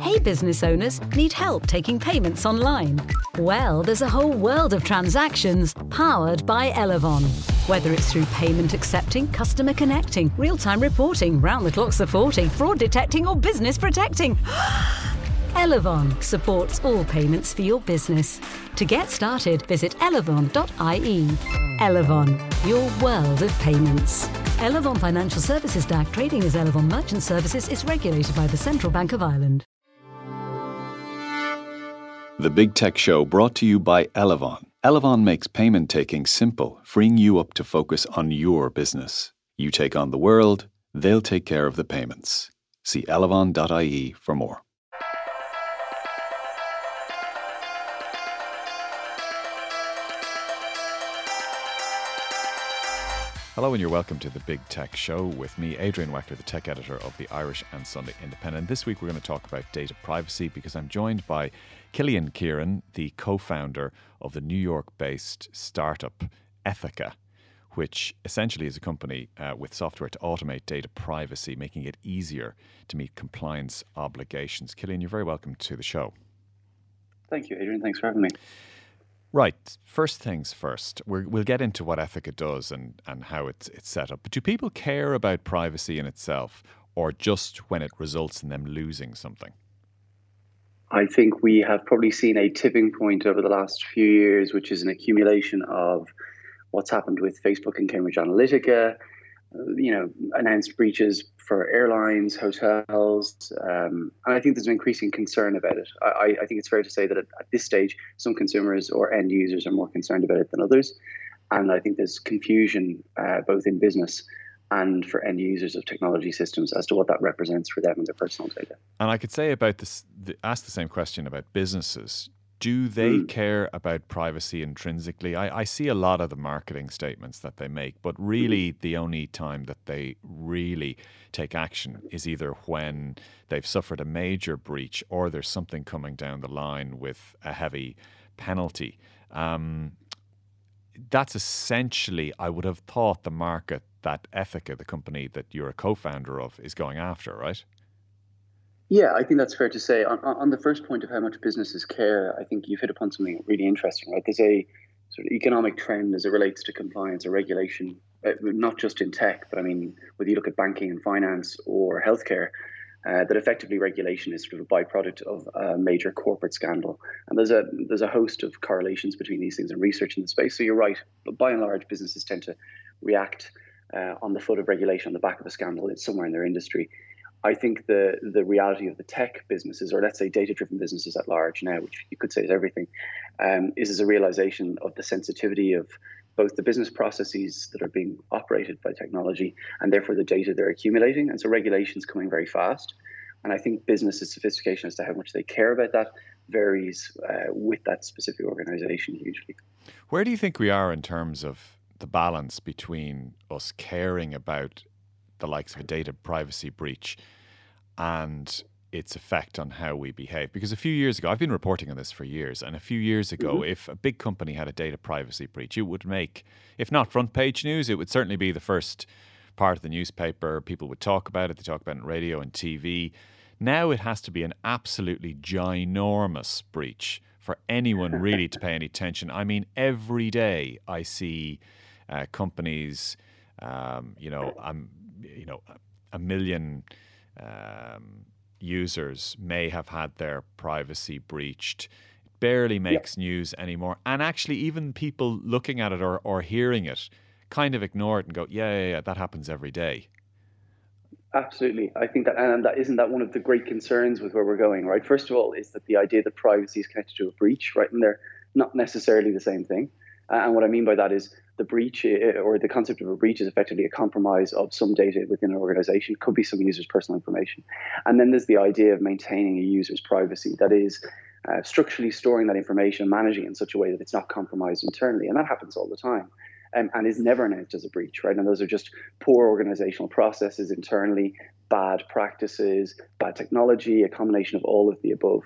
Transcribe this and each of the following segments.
Hey, business owners, need help taking payments online? Well, there's a whole world of transactions powered by Elavon. Whether it's through payment accepting, customer connecting, real time reporting, round the clock supporting, fraud detecting, or business protecting. Elavon supports all payments for your business. To get started, visit elavon.ie. Elavon, your world of payments. Elavon Financial Services DAC trading as Elavon Merchant Services is regulated by the Central Bank of Ireland. The Big Tech Show brought to you by Elavon. Elavon makes payment taking simple, freeing you up to focus on your business. You take on the world, they'll take care of the payments. See elavon.ie for more. Hello, and you're welcome to the Big Tech Show with me, Adrian Weckler, the tech editor of the Irish and Sunday Independent. This week, we're going to talk about data privacy because I'm joined by Cillian Kieran, the co founder of the New York based startup Ethyca, which essentially is a company uh, with software to automate data privacy, making it easier to meet compliance obligations. Cillian, you're very welcome to the show. Thank you, Adrian. Thanks for having me. Right. First things first. we will get into what Ethyca does and, and how it's, it's set up. But do people care about privacy in itself or just when it results in them losing something? I think we have probably seen a tipping point over the last few years, which is an accumulation of what's happened with Facebook and Cambridge Analytica, you know, announced breaches for airlines, hotels, um, and I think there's an increasing concern about it. I, I think it's fair to say that at, at, this stage, some consumers or end users are more concerned about it than others, and I think there's confusion uh, both in business and for end users of technology systems as to what that represents for them and their personal data. And I could say about this, the, ask the same question about businesses do they mm. care about privacy intrinsically? I, I, see a lot of the marketing statements that they make, but really mm. the only time that they really take action is either when they've suffered a major breach or there's something coming down the line with a heavy penalty. Um, that's essentially, I would have thought, the market that Ethyca, the company that you're a co founder of, is going after, right? Yeah, I think that's fair to say. On, on, the first point of how much businesses care, I think you've hit upon something really interesting, right? There's a sort of economic trend as it relates to compliance or regulation, uh, not just in tech, but I mean, whether you look at banking and finance or healthcare, uh, that effectively regulation is sort of a byproduct of a major corporate scandal. And there's a there's a host of correlations between these things and research in the space. So you're right. But by and large, businesses tend to react uh, on the foot of regulation on the back of a scandal It's somewhere in their industry. I think the the reality of the tech businesses, or let's say data driven businesses at large now, which you could say is everything, um, is as a realization of the sensitivity of both the business processes that are being operated by technology and therefore the data they're accumulating. And so regulation is coming very fast. And I think business's sophistication as to how much they care about that varies uh, with that specific organization hugely. Where do you think we are in terms of the balance between us caring about the likes of a data privacy breach and its effect on how we behave. Because a few years ago, I've been reporting on this for years, and a few years ago, mm-hmm. if a big company had a data privacy breach, it would make, if not front page news, it would certainly be the first part of the newspaper. People would talk about it, they talk about it on radio and TV. Now it has to be an absolutely ginormous breach for anyone really to pay any attention. I mean, every day I see uh, companies, um, you know, I'm you know, a million um, users may have had their privacy breached. It barely makes yeah. news anymore. And actually, even people looking at it or, or hearing it kind of ignore it and go, yeah, yeah, yeah, that happens every day. Absolutely. I think that, and that isn't that one of the great concerns with where we're going, right? First of all, is that the idea that privacy is connected to a breach, right? And they're not necessarily the same thing. Uh, and what I mean by that is the breach uh, or the concept of a breach is effectively a compromise of some data within an organization, could be some user's personal information. And then there's the idea of maintaining a user's privacy, that is, uh, structurally storing that information, managing it in such a way that it's not compromised internally. And that happens all the time. Um, and is never announced as a breach, right? And those are just poor organizational processes internally, bad practices, bad technology, a combination of all of the above.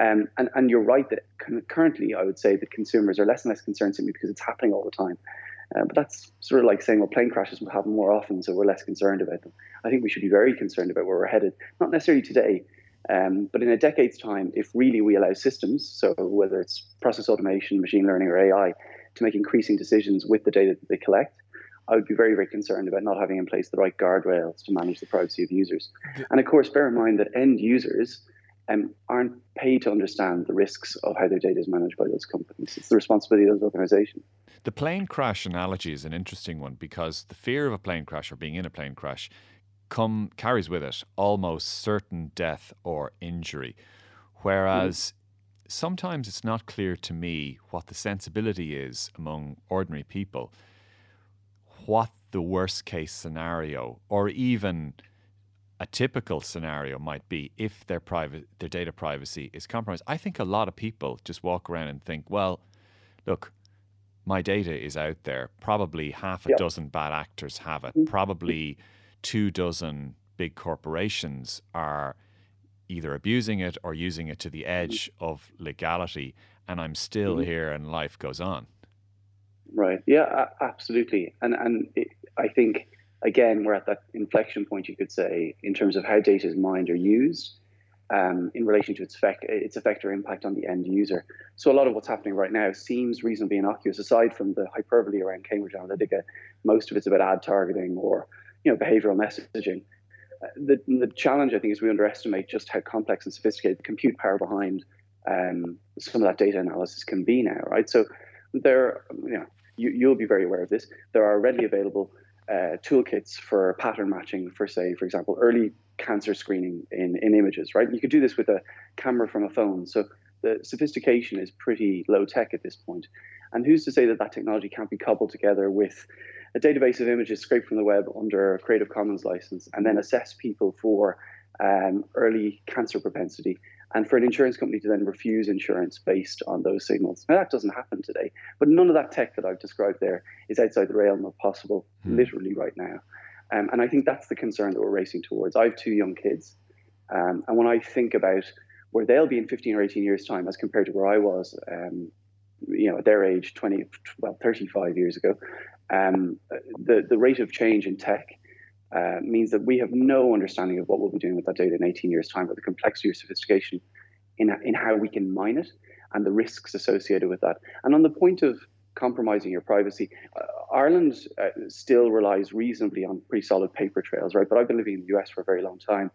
Um, and, and you're right that currently, I would say that consumers are less and less concerned simply because it's happening all the time. Uh, but that's sort of like saying, well, plane crashes will happen more often, so we're less concerned about them. I think we should be very concerned about where we're headed, not necessarily today, Um, but in a decade's time, if really we allow systems, so whether it's process automation, machine learning, or AI, to make increasing decisions with the data that they collect, I would be very, very concerned about not having in place the right guardrails to manage the privacy of users. And of course, bear in mind that end users um, aren't paid to understand the risks of how their data is managed by those companies. It's the responsibility of those organizations. The plane crash analogy is an interesting one because the fear of a plane crash or being in a plane crash come carries with it almost certain death or injury. Whereas mm. sometimes it's not clear to me what the sensibility is among ordinary people, what the worst case scenario or even a typical scenario might be if their private their data privacy is compromised. I think a lot of people just walk around and think, well, look, my data is out there. Probably half a yep. dozen bad actors have it. Mm-hmm. Probably two dozen big corporations are either abusing it or using it to the mm-hmm. edge of legality, and I'm still mm-hmm. here and life goes on. Right. Yeah, absolutely. And and it, I think again we're at that inflection point, you could say, in terms of how data is mined or used. Um, in relation to its effect, its effect or impact on the end user. So a lot of what's happening right now seems reasonably innocuous, aside from the hyperbole around Cambridge Analytica. Most of it's about ad targeting or you know, behavioral messaging. The, the challenge, I think, is we underestimate just how complex and sophisticated the compute power behind um, some of that data analysis can be now, right? So there, you know, you, you'll be very aware of this. There are readily available uh, toolkits for pattern matching for, say, for example, early cancer screening in, in images, right? You could do this with a camera from a phone. So the sophistication is pretty low tech at this point. And who's to say that that technology can't be coupled together with a database of images scraped from the web under a Creative Commons license, and then assess people for um, early cancer propensity, and for an insurance company to then refuse insurance based on those signals. Now, that doesn't happen today, but none of that tech that I've described there is outside the realm of possible, mm. literally right now. Um, and I think that's the concern that we're racing towards. I have two young kids, um, and when I think about where they'll be in 15 or 18 years' time as compared to where I was, um, you know, at their age, 20, well, 35 years ago, um, the, the rate of change in tech uh, means that we have no understanding of what we'll be doing with that data in 18 years' time, but the complexity or sophistication in, in how we can mine it and the risks associated with that. And on the point of compromising your privacy, uh, Ireland uh, still relies reasonably on pretty solid paper trails, right? But I've been living in the US for a very long time.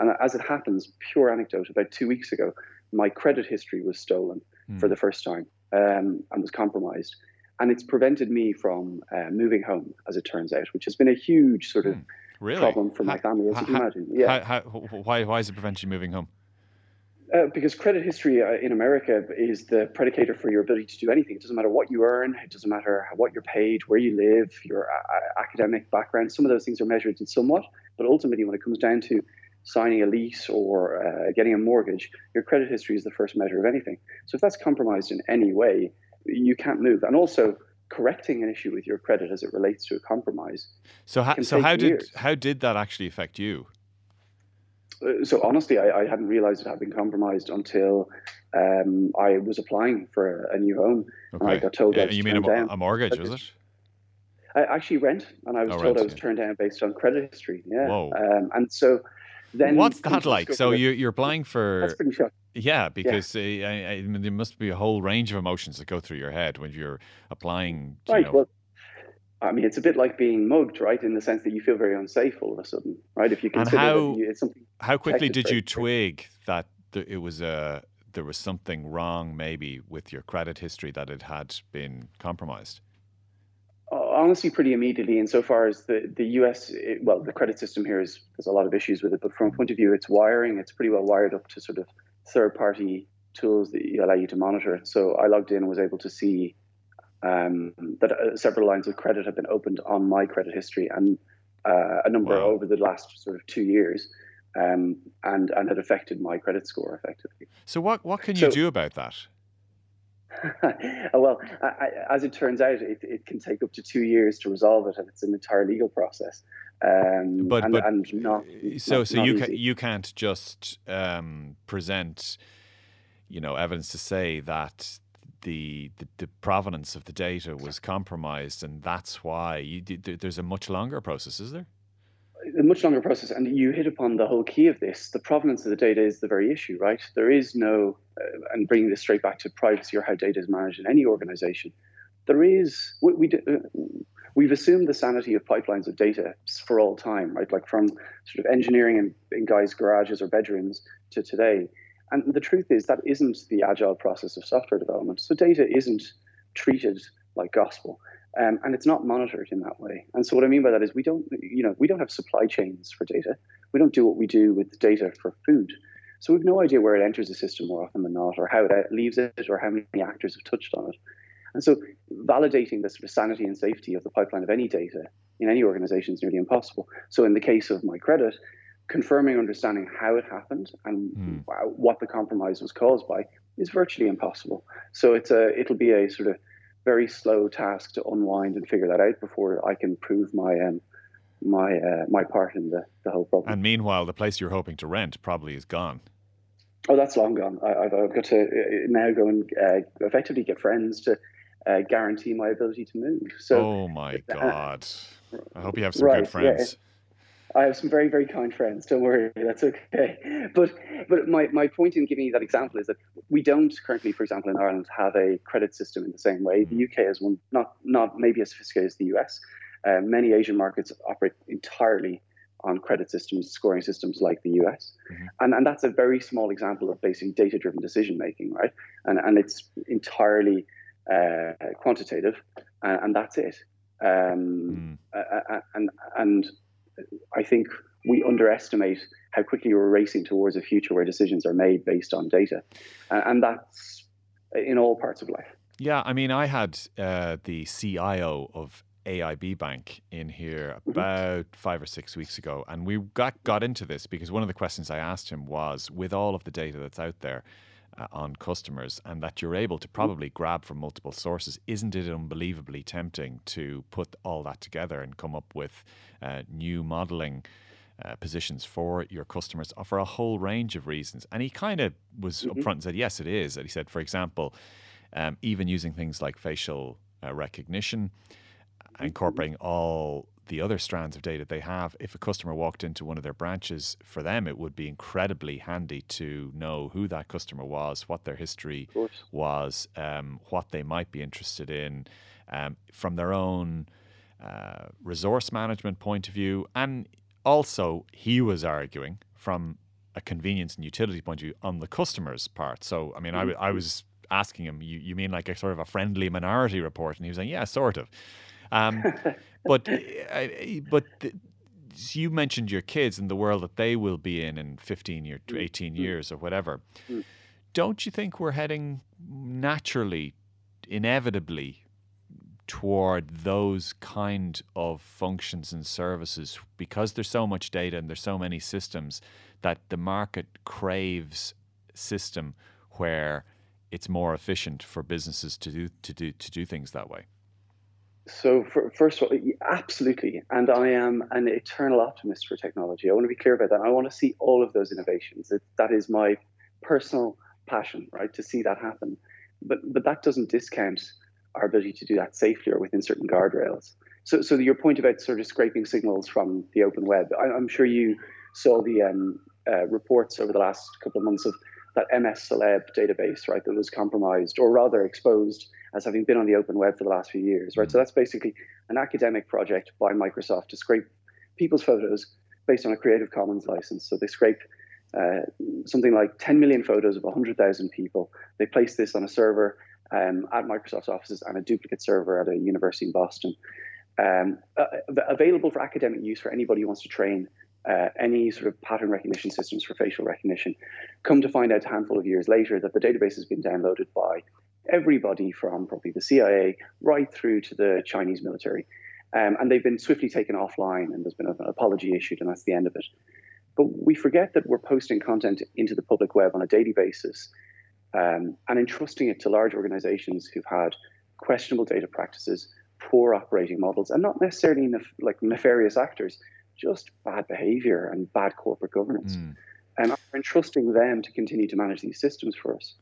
And as it happens, pure anecdote, about two weeks ago, my credit history was stolen mm. for the first time um, and was compromised and it's prevented me from uh, moving home, as it turns out, which has been a huge sort of hmm. really? problem for my family, as how, you can imagine. Yeah. How, why, why is it prevented you moving home? Uh, because credit history uh, in America is the predicator for your ability to do anything. It doesn't matter what you earn, it doesn't matter what you're paid, where you live, your uh, academic background. Some of those things are measured in somewhat, but ultimately, when it comes down to signing a lease or uh, getting a mortgage, your credit history is the first measure of anything. So if that's compromised in any way, you can't move. And also correcting an issue with your credit as it relates to a compromise. So how, so how did how did that actually affect you? Uh, so honestly, I, I, hadn't realized it had been compromised until um, I was applying for a, new home, okay. and I got told. Yeah, you mean a, a, mortgage? Was it? I actually rent, and I was oh, told rent, I was yeah. turned down based on credit history. Yeah, um, and so then what's that like? So you, you're applying for. That's pretty shocking. Yeah, because yeah. Uh, I, I mean, there must be a whole range of emotions that go through your head when you're applying. Right. You know, well, I mean, it's a bit like being mugged, right? In the sense that you feel very unsafe all of a sudden, right? If you consider and how, it's something. How quickly did you twig that it was a there was something wrong, maybe with your credit history that it had been compromised? Honestly pretty immediately insofar as the, the US, it, well, the credit system here is, there's a lot of issues with it, but from a point of view, it's wiring, it's pretty well wired up to sort of third party tools that allow you to monitor it. So I logged in and was able to see um, that uh, several lines of credit have been opened on my credit history and uh, a number wow. over the last sort of two years. Um, and and had affected my credit score effectively. So what what can you so, do about that? well, I, I, as it turns out, it, it can take up to two years to resolve it, and it's an entire legal process. Um, but and, but and not, so not, so not you you can't just um, present, you know, evidence to say that the, the, the provenance of the data was compromised, and that's why you, there's a much longer process, is there? A much longer process. And you hit upon the whole key of this. The provenance of the data is the very issue, right? There is no, uh, and bringing this straight back to privacy or how data is managed in any organization, there is, we, we uh, we've assumed the sanity of pipelines of data for all time, right? Like from sort of engineering in, in guys' garages or bedrooms to today. And the truth is that isn't the agile process of software development. So data isn't treated like gospel. Um, and it's not monitored in that way. And so what I mean by that is we don't, you know, we don't have supply chains for data. We don't do what we do with data for food. So we've no idea where it enters the system more often than not, or how it leaves it, or how many actors have touched on it. And so validating the sort of sanity and safety of the pipeline of any data in any organization is nearly impossible. So in the case of my credit, confirming understanding how it happened and mm. what the compromise was caused by is virtually impossible. So it's a it'll be a sort of very slow task to unwind and figure that out before I can prove my um, my uh, my part in the, the whole problem. And meanwhile, the place you're hoping to rent probably is gone. Oh, that's long gone. I, have got to uh, now go and uh, effectively get friends to uh, guarantee my ability to move. So, oh my god! I hope you have some right, good friends. Yeah. I have some very, very kind friends. Don't worry, that's okay. But but my, my point in giving you that example is that we don't currently, for example, in Ireland, have a credit system in the same way. The UK is one, not not maybe as sophisticated as the US. Uh, many Asian markets operate entirely on credit systems, scoring systems like the US. Mm-hmm. And, and that's a very small example of basically data driven decision making, right? And, and it's entirely uh, quantitative, and, and, that's it. Um, mm. uh, and, and I think we underestimate how quickly we're racing towards a future where decisions are made based on data, and that's in all parts of life. Yeah, I mean, I had uh, the CIO of AIB Bank in here mm-hmm. about five or six weeks ago, and we got got into this because one of the questions I asked him was, with all of the data that's out there, uh, on customers and that you're able to probably grab from multiple sources, isn't it unbelievably tempting to put all that together and come up with uh, new modeling? Uh, positions for your customers uh, for a whole range of reasons. And he kind of was mm-hmm. upfront and said, yes, it is. And he said, for example, um, even using things like facial uh, recognition, mm-hmm. incorporating all the other strands of data they have, if a customer walked into one of their branches, for them it would be incredibly handy to know who that customer was, what their history was, um, what they might be interested in, um, from their own uh, resource management point of view. And also, he was arguing from a convenience and utility point of view on the customer's part. So, I mean, I, I was asking him, you, you mean like a sort of a friendly minority report? And he was saying, yeah, sort of. Um, but uh, but the, you mentioned your kids and the world that they will be in in 15 years, mm, 18 mm. years or whatever. Mm. Don't you think we're heading naturally, inevitably, toward those kind of functions and services because there's so much data and there's so many systems that the market craves system where it's more efficient for businesses to do to do to do things that way. So, for, first of all, absolutely. And I am an eternal optimist for technology. I want to be clear about that. I want to see all of those innovations. It, that is my personal passion, right, to see that happen. But, but that doesn't discount our ability to do that safely or within certain guardrails. So, so your point about sort of scraping signals from the open web, I, am sure you saw the um, uh, reports over the last couple of months of that MS Celeb database, right, that was compromised or rather exposed as having been on the open web for the last few years, right? Mm. So that's basically an academic project by Microsoft to scrape people's photos based on a Creative Commons license. So they scrape uh, something like 10 million photos of 100,000 people. They place this on a server um, at Microsoft's offices and a duplicate server at a university in Boston. Um, uh, available for academic use for anybody who wants to train uh, any sort of pattern recognition systems for facial recognition. Come to find out a handful of years later that the database has been downloaded by everybody from probably the CIA right through to the Chinese military. Um, and they've been swiftly taken offline, and there's been an apology issued, and that's the end of it. But we forget that we're posting content into the public web on a daily basis um, and entrusting it to large organizations who've had questionable data practices, poor operating models, and not necessarily nef- like nefarious actors, just bad behavior and bad corporate governance. Mm. And we're entrusting them to continue to manage these systems for us.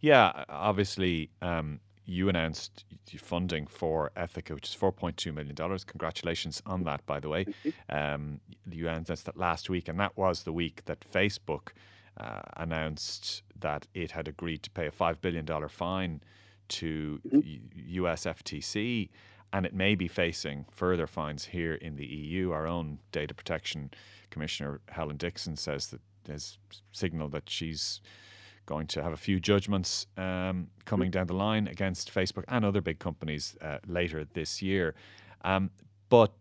Yeah, obviously, um, you announced funding for Ethyca, which is $4.2 million. Congratulations on that, by the way. Um, you announced that last week, and that was the week that Facebook uh, announced that it had agreed to pay a $5 billion fine to mm-hmm. US FTC, and it may be facing further fines here in the EU. Our own data protection commissioner, Helen Dixon, says that has signaled that she's going to have a few judgments um, coming down the line against Facebook and other big companies uh, later this year. Um, but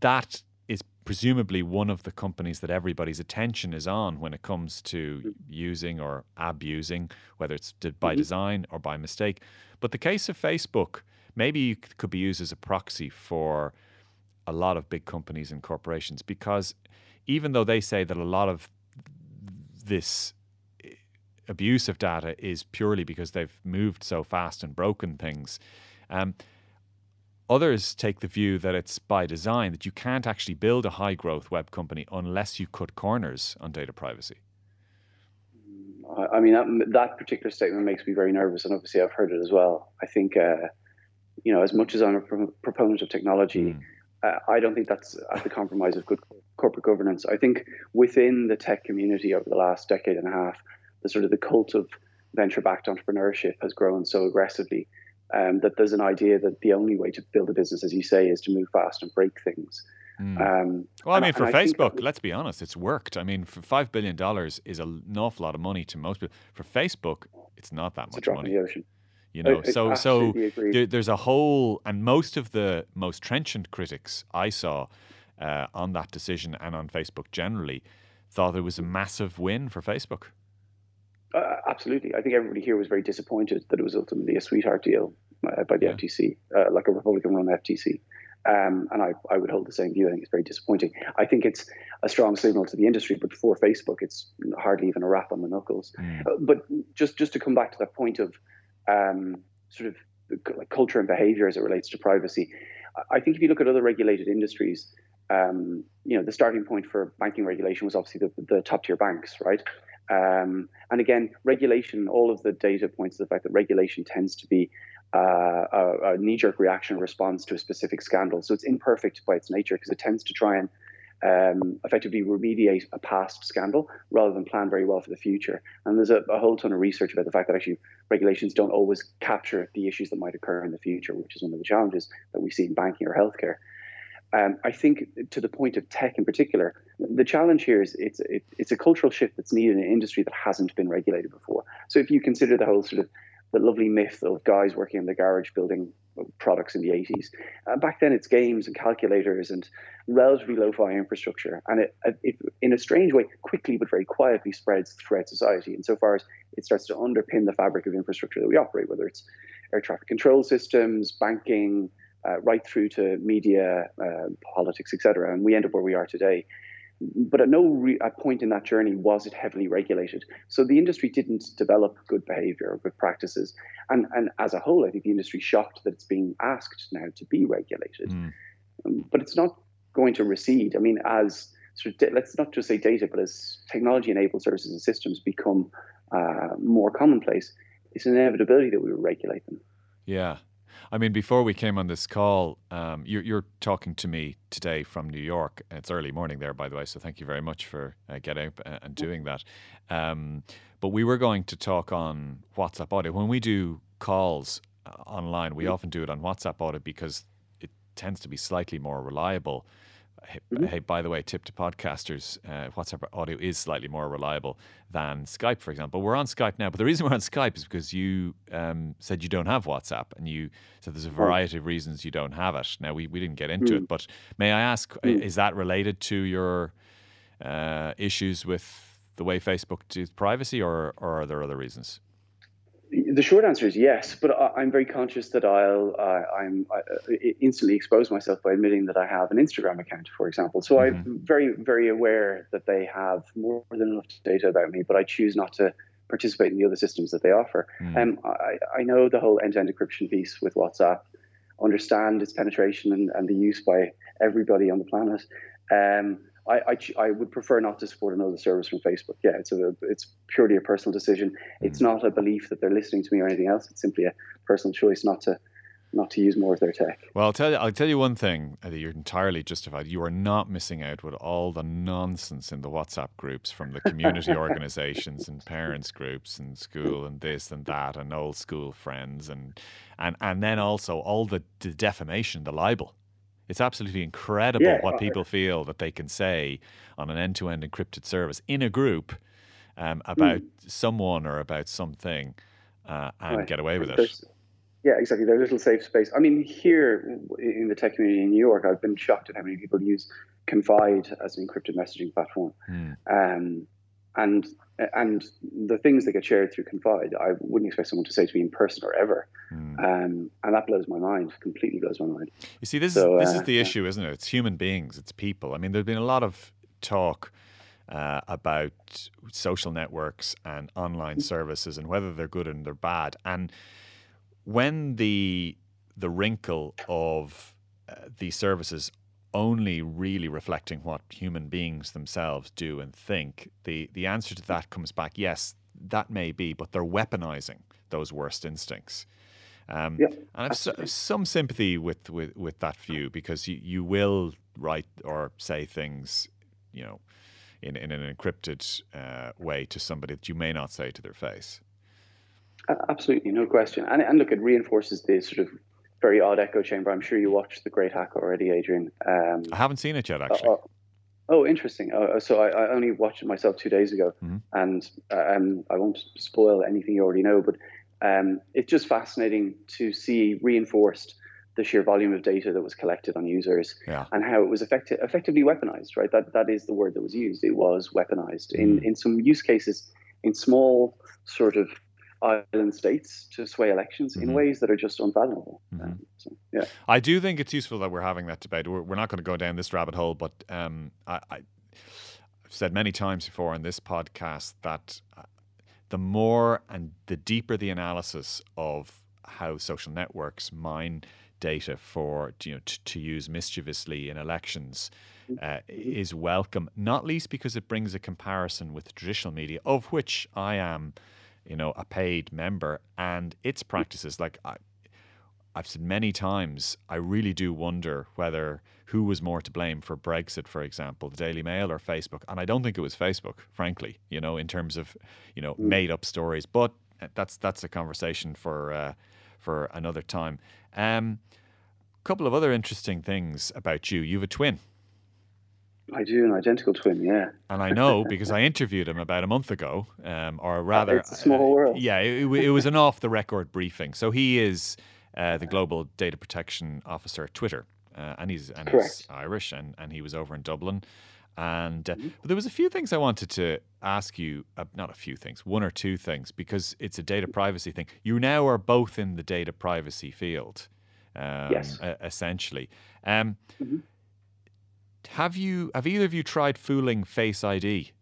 that is presumably one of the companies that everybody's attention is on when it comes to using or abusing, whether it's by mm-hmm. design or by mistake. But the case of Facebook maybe could be used as a proxy for a lot of big companies and corporations because even though they say that a lot of this abuse of data is purely because they've moved so fast and broken things. Um, others take the view that it's by design that you can't actually build a high growth web company unless you cut corners on data privacy. I mean, that, that particular statement makes me very nervous, and obviously I've heard it as well. I think, uh, you know, as much as I'm a pro- proponent of technology, mm. uh, I don't think that's at the compromise of good corporate governance. I think within the tech community over the last decade and a half, the sort of the cult of venture-backed entrepreneurship has grown so aggressively um, that there's an idea that the only way to build a business, as you say, is to move fast and break things. Mm. Um, well, I mean, for Facebook, let's be honest, it's worked. I mean, for five billion dollars is an awful lot of money to most people. For Facebook, it's not that much money. You know, I, so so there, there's a whole, and most of the most trenchant critics I saw uh, on that decision and on Facebook generally thought it was a massive win for Facebook. Uh, absolutely. I think everybody here was very disappointed that it was ultimately a sweetheart deal uh, by the yeah. FTC, uh, like a Republican run FTC. Um, and I, I would hold the same view. I think it's very disappointing. I think it's a strong signal to the industry, but for Facebook, it's hardly even a rap on the knuckles. Mm. But just just to come back to that point of um, sort of like culture and behavior as it relates to privacy, I think if you look at other regulated industries, um, you know, the starting point for banking regulation was obviously the, the top tier banks, right? Um, and again, regulation, all of the data points to the fact that regulation tends to be uh, a, a knee jerk reaction response to a specific scandal. So it's imperfect by its nature because it tends to try and um, effectively remediate a past scandal rather than plan very well for the future. And there's a, a, whole ton of research about the fact that actually regulations don't always capture the issues that might occur in the future, which is one of the challenges that we see in banking or healthcare. Um, I think to the point of tech in particular, the challenge here is it's it, it's a cultural shift that's needed in an industry that hasn't been regulated before. So if you consider the whole sort of the lovely myth of guys working in the garage building products in the 80s, uh, back then it's games and calculators and relatively low-fi infrastructure, and it, it, in a strange way, quickly but very quietly spreads throughout society. Insofar as it starts to underpin the fabric of infrastructure that we operate, whether it's air traffic control systems, banking uh, right through to media, uh, politics, etc. And we end up where we are today. But at no re- at point in that journey was it heavily regulated. So the industry didn't develop good behavior or good practices. And, and as a whole, I think the industry shocked that it's being asked now to be regulated. Mm. Um, but it's not going to recede. I mean, as sort of, let's not just say data, but as technology enabled services and systems become uh, more commonplace, it's an inevitability that we will regulate them. Yeah, I mean, before we came on this call, um, you're, you're, talking to me today from New York. It's early morning there, by the way, so thank you very much for uh, getting up and doing that. Um, but we were going to talk on WhatsApp audio. When we do calls uh, online, we often do it on WhatsApp audio because it tends to be slightly more reliable. Hey, mm-hmm. hey, by the way, tip to podcasters: uh, WhatsApp audio is slightly more reliable than Skype, for example. We're on Skype now, but the reason we're on Skype is because you um, said you don't have WhatsApp, and you said there's a variety of reasons you don't have it. Now we, we didn't get into mm. it, but may I ask, mm. is that related to your uh, issues with the way Facebook does privacy, or, or are there other reasons? The short answer is yes, but I'm very conscious that I'll uh, I'm I uh, instantly expose myself by admitting that I have an Instagram account, for example. So mm-hmm. I'm very very aware that they have more than enough data about me, but I choose not to participate in the other systems that they offer. Mm. Um, I, I know the whole end-to-end encryption piece with WhatsApp, understand its penetration and, and the use by everybody on the planet. Um, I, I, I would prefer not to support another service from Facebook. Yeah, it's a it's purely a personal decision. It's mm. not a belief that they're listening to me or anything else. It's simply a personal choice not to not to use more of their tech. Well, I'll tell you, I'll tell you one thing that you're entirely justified. You are not missing out with all the nonsense in the WhatsApp groups from the community organizations and parents groups and school and this and that and old school friends and and and then also all the, the defamation, the libel. It's absolutely incredible yeah, what people feel that they can say on an end-to-end encrypted service in a group um, about mm. someone or about something uh, and right. get away with it. Yeah, exactly. Their little safe space. I mean, here in the tech community in New York, I've been shocked at how many people use Confide as an encrypted messaging platform. Mm. Um, and and the things that get shared through Confide, I wouldn't expect someone to say to me in person or ever. Mm. Um, and that blows my mind. Completely blows my mind. You see, this so, is this uh, is the issue, isn't it? It's human beings. It's people. I mean, there's been a lot of talk. Uh, about social networks and online services and whether they're good and they're bad. And when the the wrinkle of uh, these services only really reflecting what human beings themselves do and think, the the answer to that comes back: yes, that may be, but they're weaponizing those worst instincts. Um, yeah, and I've so, some sympathy with, with, with that view because you, you will write or say things, you know, in, in an encrypted uh, way to somebody that you may not say to their face. Absolutely, no question. And, and look, it reinforces the sort of very odd echo chamber. I'm sure you watched The Great Hack already, Adrian. Um, I haven't seen it yet, actually. Uh, oh, interesting. Uh, so I, I, only watched it myself two days ago, mm-hmm. and um, I won't spoil anything you already know, but um, it's just fascinating to see reinforced the sheer volume of data that was collected on users yeah. and how it was effecti- effectively weaponized. Right, that that is the word that was used. It was weaponized in mm. in some use cases in small sort of island states to sway elections mm-hmm. in ways that are just unfathomable. Mm-hmm. Um, so, yeah, I do think it's useful that we're having that debate. We're, we're not going to go down this rabbit hole, but um, I, have said many times before in this podcast that uh, the more and the deeper the analysis of how social networks mine data for you know t- to use mischievously in elections mm-hmm. uh, is welcome. Not least because it brings a comparison with traditional media, of which I am you know, a paid member and its practices. Like I, I've said many times, I really do wonder whether who was more to blame for Brexit, for example, the Daily Mail or Facebook. And I don't think it was Facebook, frankly, you know, in terms of, you know, mm. made up stories. But uh, that's that's a conversation for uh, for another time. A um, couple of other interesting things about you. You have a twin. I do, an identical twin, yeah. And I know because I interviewed him about a month ago, um, or rather, it's a small world. Uh, yeah, it, it, was an off the record briefing. So he is uh, the global data protection officer at Twitter, uh, and he's and he's Irish, and, and he was over in Dublin. And uh, mm-hmm. but there was a few things I wanted to ask you, uh, not a few things, one or two things, because it's a data privacy thing. You now are both in the data privacy field, um, yes, essentially. Um, mm-hmm have you have either of you tried fooling Face ID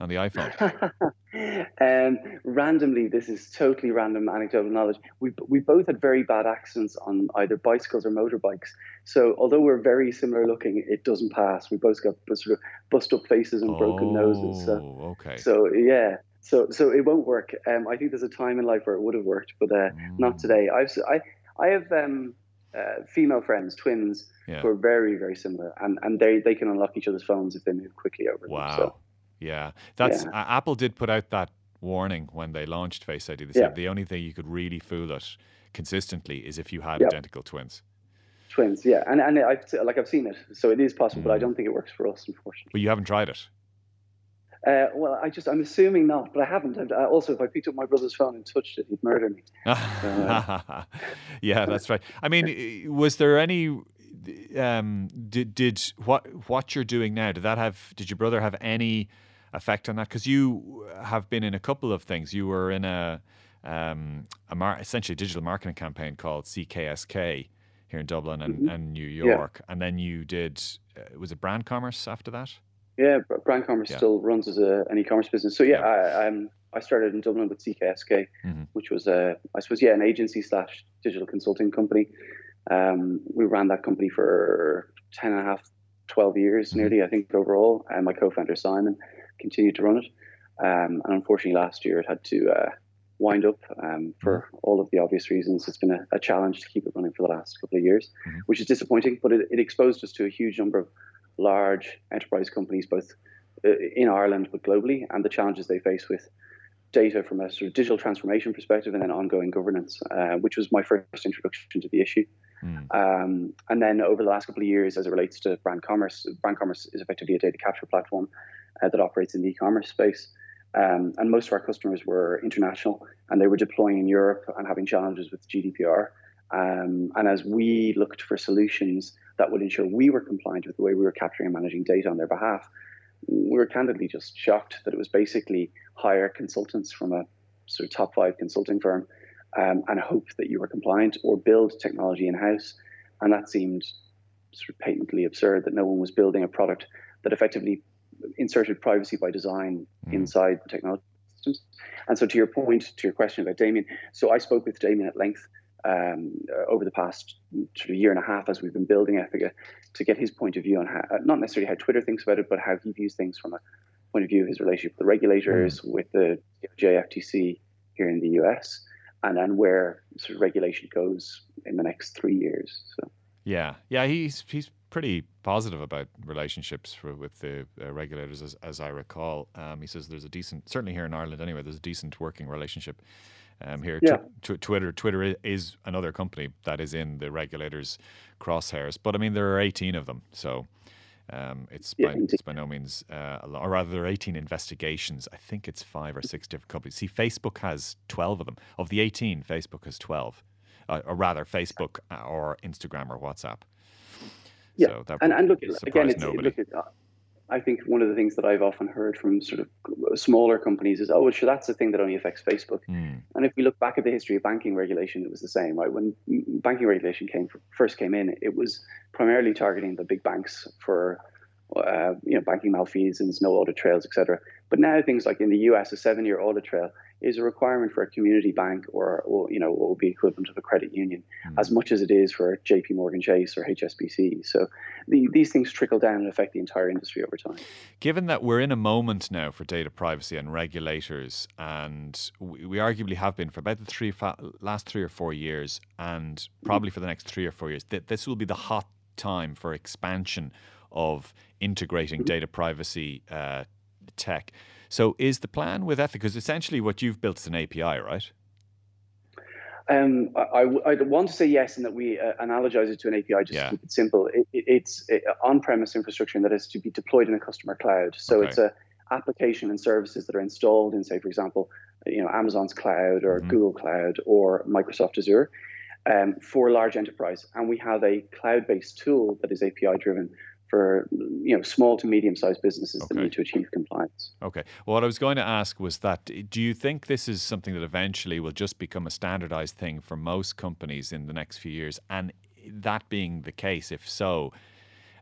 on the iPhone? um, randomly, this is totally random anecdotal knowledge. We we both had very bad accidents on either bicycles or motorbikes. So although we're very similar looking, it doesn't pass. We both got sort of bust up faces and oh, broken noses. So, okay. So yeah. So so it won't work. Um, I think there's a time in life where it would have worked, but uh, mm. not today. I've I I have um, uh, female friends, twins, yeah. who are very, very similar, and and they they can unlock each other's phones if they move quickly over. Wow. Them, so. Yeah, that's yeah. Uh, Apple did put out that warning when they launched Face ID. They said yeah. the only thing you could really fool it consistently is if you had yep. identical twins. Twins, yeah, and and I've like I've seen it, so it is possible, mm. but I mm. don't think it works for us, unfortunately. But you haven't tried it. Uh, well, I just, I'm assuming not, but I haven't. And, uh, also, if I picked up my brother's phone and touched it, he'd murder me. uh, yeah, that's right. I mean, was there any, um, did, did what, what you're doing now, did that have, did your brother have any effect on that? Because you have been in a couple of things. You were in a, um, a mar- essentially digital marketing campaign called CKSK here in Dublin and, mm-hmm. and New York. Yeah. And then you did, uh, was it brand commerce after that? Yeah, Brand Commerce yeah. still runs as a, an e-commerce business. So yeah, yeah. I, um, I started in Dublin with CKSK, mm-hmm. which was a, I suppose yeah, an agency slash digital consulting company. Um, we ran that company for 10 and a half, 12 years mm-hmm. nearly, I think, overall. And my co founder, Simon, continued to run it. Um, and unfortunately, last year it had to uh, wind up um, for mm-hmm. all of the obvious reasons. It's been a, a, challenge to keep it running for the last couple of years, mm-hmm. which is disappointing, but it, it, exposed us to a huge number of large enterprise companies, both uh, in Ireland but globally, and the challenges they face with data from a sort of digital transformation perspective and then ongoing governance, uh, which was my first introduction to the issue. Mm. Um, and then over the last couple of years, as it relates to brand commerce, brand commerce is effectively a data capture platform uh, that operates in the e-commerce space. Um, and most of our customers were international and they were deploying in Europe and having challenges with GDPR. Um, and as we looked for solutions that would ensure we were compliant with the way we were capturing and managing data on their behalf, we were candidly just shocked that it was basically hire consultants from a sort of top five consulting firm um, and hope that you were compliant or build technology in house. And that seemed sort of patently absurd that no one was building a product that effectively inserted privacy by design mm. inside the technology systems. And so, to your point, to your question about Damien, so I spoke with Damien at length um, over the past sort of year and a half as we've been building Ethyca to get his point of view on how, not necessarily how Twitter thinks about it, but how he views things from a point of view of his relationship with the regulators, mm. with the JFTC here in the US, and then where sort of regulation goes in the next three years. So. Yeah, yeah, he's he's pretty positive about relationships for, with the uh, regulators, as, as I recall. Um, he says there's a decent, certainly here in Ireland anyway, there's a decent working relationship um, here. Yeah. Tw- Twitter, Twitter is another company that is in the regulators' crosshairs, but I mean there are 18 of them, so um, it's, yeah, by, it's by no means uh, a lot, or rather there are 18 investigations. I think it's five or six different companies. See, Facebook has 12 of them. Of the 18, Facebook has 12, uh, or rather, Facebook uh, or Instagram or WhatsApp. Yeah, so and, and look again, it's, look, uh, I think one of the things that I've often heard from sort of smaller companies is, oh, well, sure, that's the thing that only affects Facebook. Mm. And if we look back at the history of banking regulation, it was the same, right? When banking regulation came first came in, it was primarily targeting the big banks for uh, you know banking malfeasance, no audit trails, etc. But now things like in the US, a seven-year audit trail is a requirement for a community bank or, or you know what would be equivalent of a credit union, mm. as much as it is for J.P. Morgan Chase or HSBC. So the, these things trickle down and affect the entire industry over time. Given that we're in a moment now for data privacy and regulators, and we, we arguably have been for about the three fa- last three or four years, and probably for the next three or four years, that this will be the hot time for expansion of integrating mm-hmm. data privacy uh, tech. So is the plan with Ethyca, because essentially what you've built is an API, right? Um, I, I, want to say yes, in that we uh, analogize it to an API just yeah. to keep it simple. It, it, it's it, on-premise infrastructure that is to be deployed in a customer cloud. So okay. it's a application and services that are installed in, say, for example, you know, Amazon's cloud or mm-hmm. Google Cloud or Microsoft Azure um, for large enterprise. And we have a cloud-based tool that is API driven for you know small to medium sized businesses okay. that need to achieve compliance. Okay. Well, what I was going to ask was that do you think this is something that eventually will just become a standardized thing for most companies in the next few years? And that being the case, if so,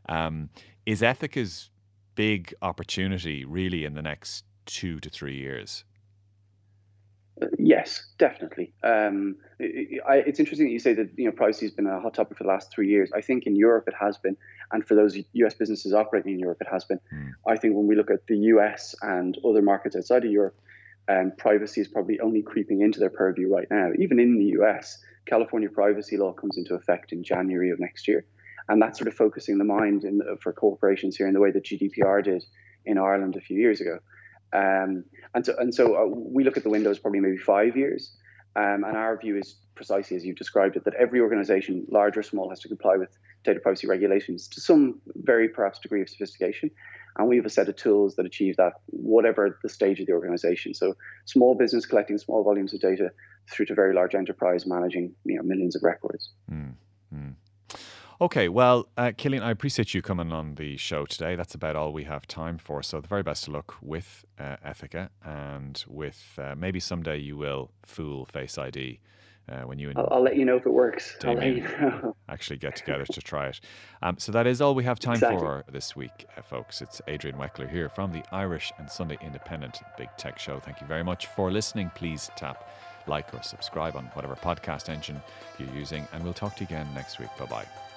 um, is Ethyca's big opportunity really in the next two to three years? Yes, definitely. Um, it, I, it's interesting that you say that you know privacy has been a hot topic for the last three years. I think in Europe it has been, and for those U.S. businesses operating in Europe, it has been. Mm. I think when we look at the U.S. and other markets outside of Europe, um, privacy is probably only creeping into their purview right now. Even in the U.S., California privacy law comes into effect in January of next year, and that's sort of focusing the mind in, for corporations here in the way that GDPR did in Ireland a few years ago. Um, and so, and so uh, we look at the windows probably maybe five years. Um, and our view is precisely as you've described it that every organization, large or small, has to comply with data privacy regulations to some very perhaps degree of sophistication. And we have a set of tools that achieve that, whatever the stage of the organization. So, small business collecting small volumes of data through to very large enterprise managing you know, millions of records. Mm, mm. Okay, well, uh, Cillian, I appreciate you coming on the show today. That's about all we have time for. So, the very best of luck with uh, Ethyca and with uh, maybe someday you will fool Face ID. Uh, when you and I'll, I'll, let you know if it works. actually get together to try it. Um, so that is all we have time exactly. for this week, uh, folks. It's Adrian Weckler here from the Irish and Sunday Independent Big Tech Show. Thank you very much for listening. Please tap like or subscribe on whatever podcast engine you're using, and we'll talk to you again next week. Bye bye.